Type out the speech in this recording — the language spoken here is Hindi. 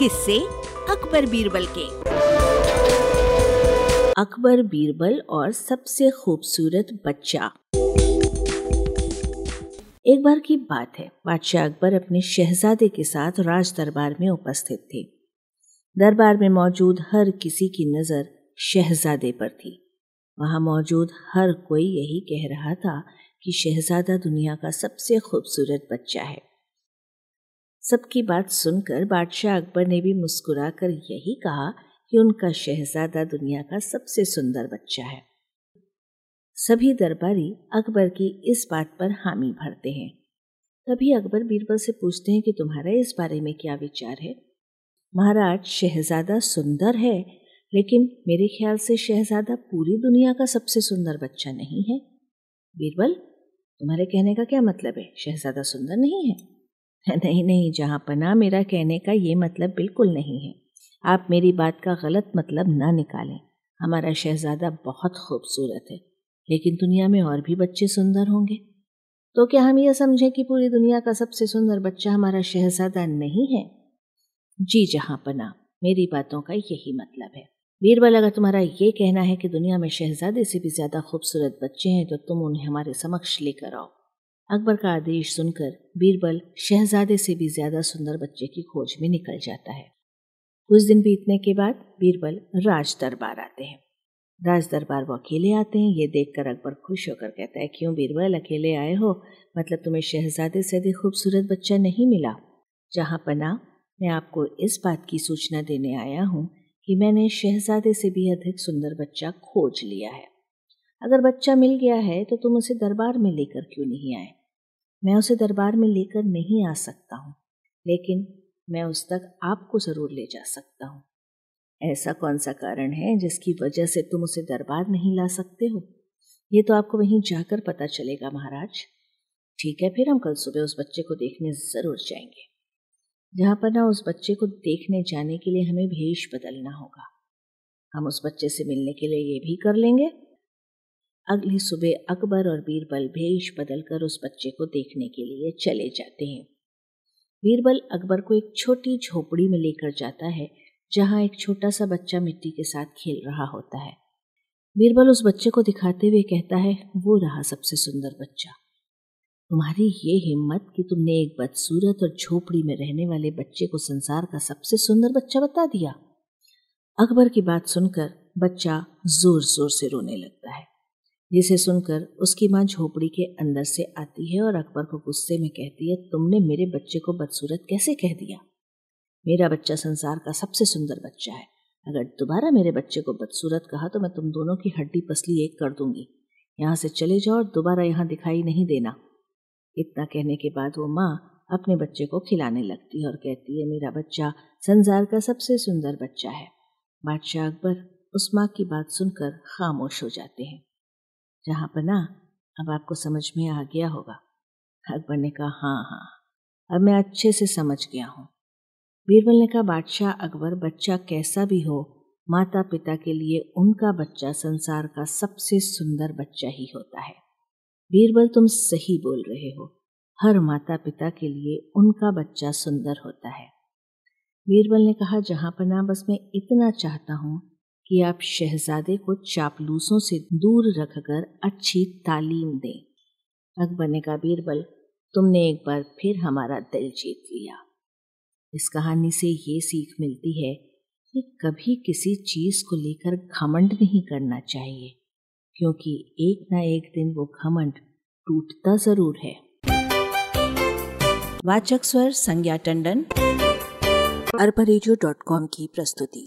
किससे अकबर बीरबल के। अकबर बीरबल और सबसे खूबसूरत बच्चा। एक बार की बात है, बादशाह अकबर अपने शहजादे के साथ राज दरबार में उपस्थित थे। दरबार में मौजूद हर किसी की नज़र शहजादे पर थी। वहाँ मौजूद हर कोई यही कह रहा था कि शहजादा दुनिया का सबसे खूबसूरत बच्चा है। सबकी बात सुनकर बादशाह अकबर ने भी मुस्कुराकर यही कहा कि उनका शहजादा दुनिया का सबसे सुंदर बच्चा है। सभी दरबारी अकबर की इस बात पर हामी भरते हैं। तभी अकबर बीरबल से पूछते हैं कि तुम्हारा इस बारे में क्या विचार है? महाराज, शहजादा सुंदर है, लेकिन मेरे ख्याल से शहजादा पूरी दुनिया का सबसे सुंदर बच्चा नहीं है। बीरबल, तुम्हारे कहने का क्या मतलब है? शहजादा सुंदर नहीं है। नहीं नहीं, जहाँ पना मेरा कहने का ये मतलब बिल्कुल नहीं है। आप मेरी बात का गलत मतलब ना निकालें। हमारा शहजादा बहुत खूबसूरत है, लेकिन दुनिया में और भी बच्चे सुंदर होंगे। तो क्या हम यह समझें कि पूरी दुनिया का सबसे सुंदर बच्चा हमारा शहजादा नहीं है? जी, जहाँ पना मेरी बातों का यही मतलब है। बीरबल अगर तुम्हारा ये कहना है कि दुनिया में शहजादे से भी ज़्यादा खूबसूरत बच्चे हैं तो तुम उन्हें हमारे समक्ष लेकर आओ। अकबर का आदेश सुनकर बीरबल शहजादे से भी ज़्यादा सुंदर बच्चे की खोज में निकल जाता है। कुछ दिन बीतने के बाद बीरबल राज दरबार आते हैं। राज दरबार वो अकेले आते हैं, ये देखकर अकबर खुश होकर कहता है, क्यों बीरबल, अकेले आए हो? मतलब तुम्हें शहजादे से अधिक खूबसूरत बच्चा नहीं मिला? जहाँ पना, मैं आपको इस बात की सूचना देने आया हूँ कि मैंने शहजादे से भी अधिक सुंदर बच्चा खोज लिया है। अगर बच्चा मिल गया है तो तुम उसे दरबार में लेकर क्यों नहीं आए? मैं उसे दरबार में लेकर नहीं आ सकता हूँ, लेकिन मैं उस तक आपको ज़रूर ले जा सकता हूँ। ऐसा कौन सा कारण है जिसकी वजह से तुम उसे दरबार नहीं ला सकते हो? ये तो आपको वहीं जाकर पता चलेगा, महाराज। ठीक है, फिर हम कल सुबह उस बच्चे को देखने ज़रूर जाएँगे। जहाँ पर ना उस बच्चे को देखने जाने के लिए हमें भेष बदलना होगा। हम उस बच्चे से मिलने के लिए ये भी कर लेंगे। अगली सुबह अकबर और बीरबल भेष बदलकर उस बच्चे को देखने के लिए चले जाते हैं। बीरबल अकबर को एक छोटी झोपड़ी में लेकर जाता है, जहाँ एक छोटा सा बच्चा मिट्टी के साथ खेल रहा होता है। बीरबल उस बच्चे को दिखाते हुए कहता है, वो रहा सबसे सुंदर बच्चा। तुम्हारी ये हिम्मत कि तुमने एक बदसूरत और झोपड़ी में रहने वाले बच्चे को संसार का सबसे सुंदर बच्चा बता दिया? अकबर की बात सुनकर बच्चा ज़ोर ज़ोर से रोने लगता है। जिसे सुनकर उसकी माँ झोपड़ी के अंदर से आती है और अकबर को गुस्से में कहती है, तुमने मेरे बच्चे को बदसूरत कैसे कह दिया? मेरा बच्चा संसार का सबसे सुंदर बच्चा है। अगर दोबारा मेरे बच्चे को बदसूरत कहा तो मैं तुम दोनों की हड्डी पसली एक कर दूँगी। यहाँ से चले जाओ और दोबारा यहाँ दिखाई नहीं देना। इतना कहने के बाद वो माँ अपने बच्चे को खिलाने लगती है और कहती है, मेरा बच्चा संसार का सबसे सुंदर बच्चा है। बादशाह अकबर उस माँ की बात सुनकर खामोश हो जाते हैं। जहाँ पर ना अब आपको समझ में आ गया होगा। अकबर ने कहा हाँ हाँ। अब मैं अच्छे से समझ गया हूँ। बीरबल ने कहा, बादशाह अकबर, बच्चा कैसा भी हो माता पिता के लिए उनका बच्चा संसार का सबसे सुंदर बच्चा ही होता है। बीरबल, तुम सही बोल रहे हो। हर माता पिता के लिए उनका बच्चा सुंदर होता है। बीरबल ने कहा, जहाँ पर ना, बस मैं इतना चाहता हूँ कि आप शहजादे को चापलूसों से दूर रखकर अच्छी तालीम दें। अकबर ने कहा, बीरबल, तुमने एक बार फिर हमारा दिल जीत लिया। इस कहानी से ये सीख मिलती है कि कभी किसी चीज़ को लेकर घमंड नहीं करना चाहिए, क्योंकि एक ना एक दिन वो घमंड टूटता ज़रूर है। वाचक स्वर संज्ञा टंडन, अरबा की प्रस्तुति।